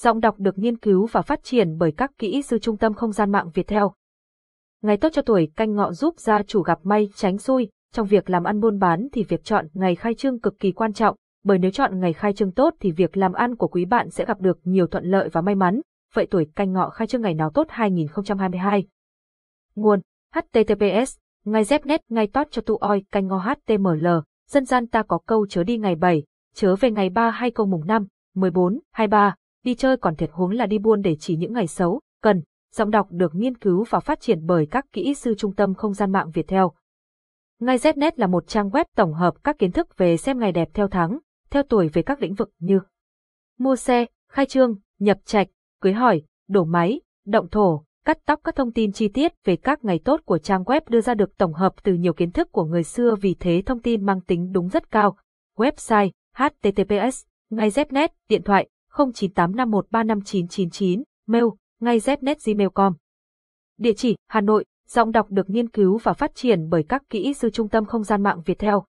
Giọng đọc được nghiên cứu và phát triển bởi các kỹ sư trung tâm không gian mạng Việt Theo. Ngày tốt cho tuổi canh ngọ giúp gia chủ gặp may tránh xui, trong việc làm ăn buôn bán thì việc chọn ngày khai trương cực kỳ quan trọng, bởi nếu chọn ngày khai trương tốt thì việc làm ăn của quý bạn sẽ gặp được nhiều thuận lợi và may mắn. Vậy tuổi canh ngọ khai trương ngày nào tốt 2022? Nguồn https ngày net ngày tốt cho tu oi canh ngọ html dân gian ta có câu chớ đi ngày 7, chớ về ngày 3 hay câu mùng 5, 14, 23, đi chơi còn thiệt huống là đi buôn để chỉ những ngày xấu, cần, giọng đọc được nghiên cứu và phát triển bởi các kỹ sư trung tâm không gian mạng Việt Theo. Ngay Znet là một trang web tổng hợp các kiến thức về xem ngày đẹp theo tháng, theo tuổi về các lĩnh vực như mua xe, khai trương, nhập trạch, cưới hỏi, đổ máy, động thổ, cắt tóc các thông tin chi tiết về các ngày tốt của trang web đưa ra được tổng hợp từ nhiều kiến thức của người xưa vì thế thông tin mang tính đúng rất cao. Website https ngay Znet, điện thoại 0985135999, mail ngay znet.gmail.com. Địa chỉ Hà Nội, giọng đọc được nghiên cứu và phát triển bởi các kỹ sư trung tâm không gian mạng Việt Theo.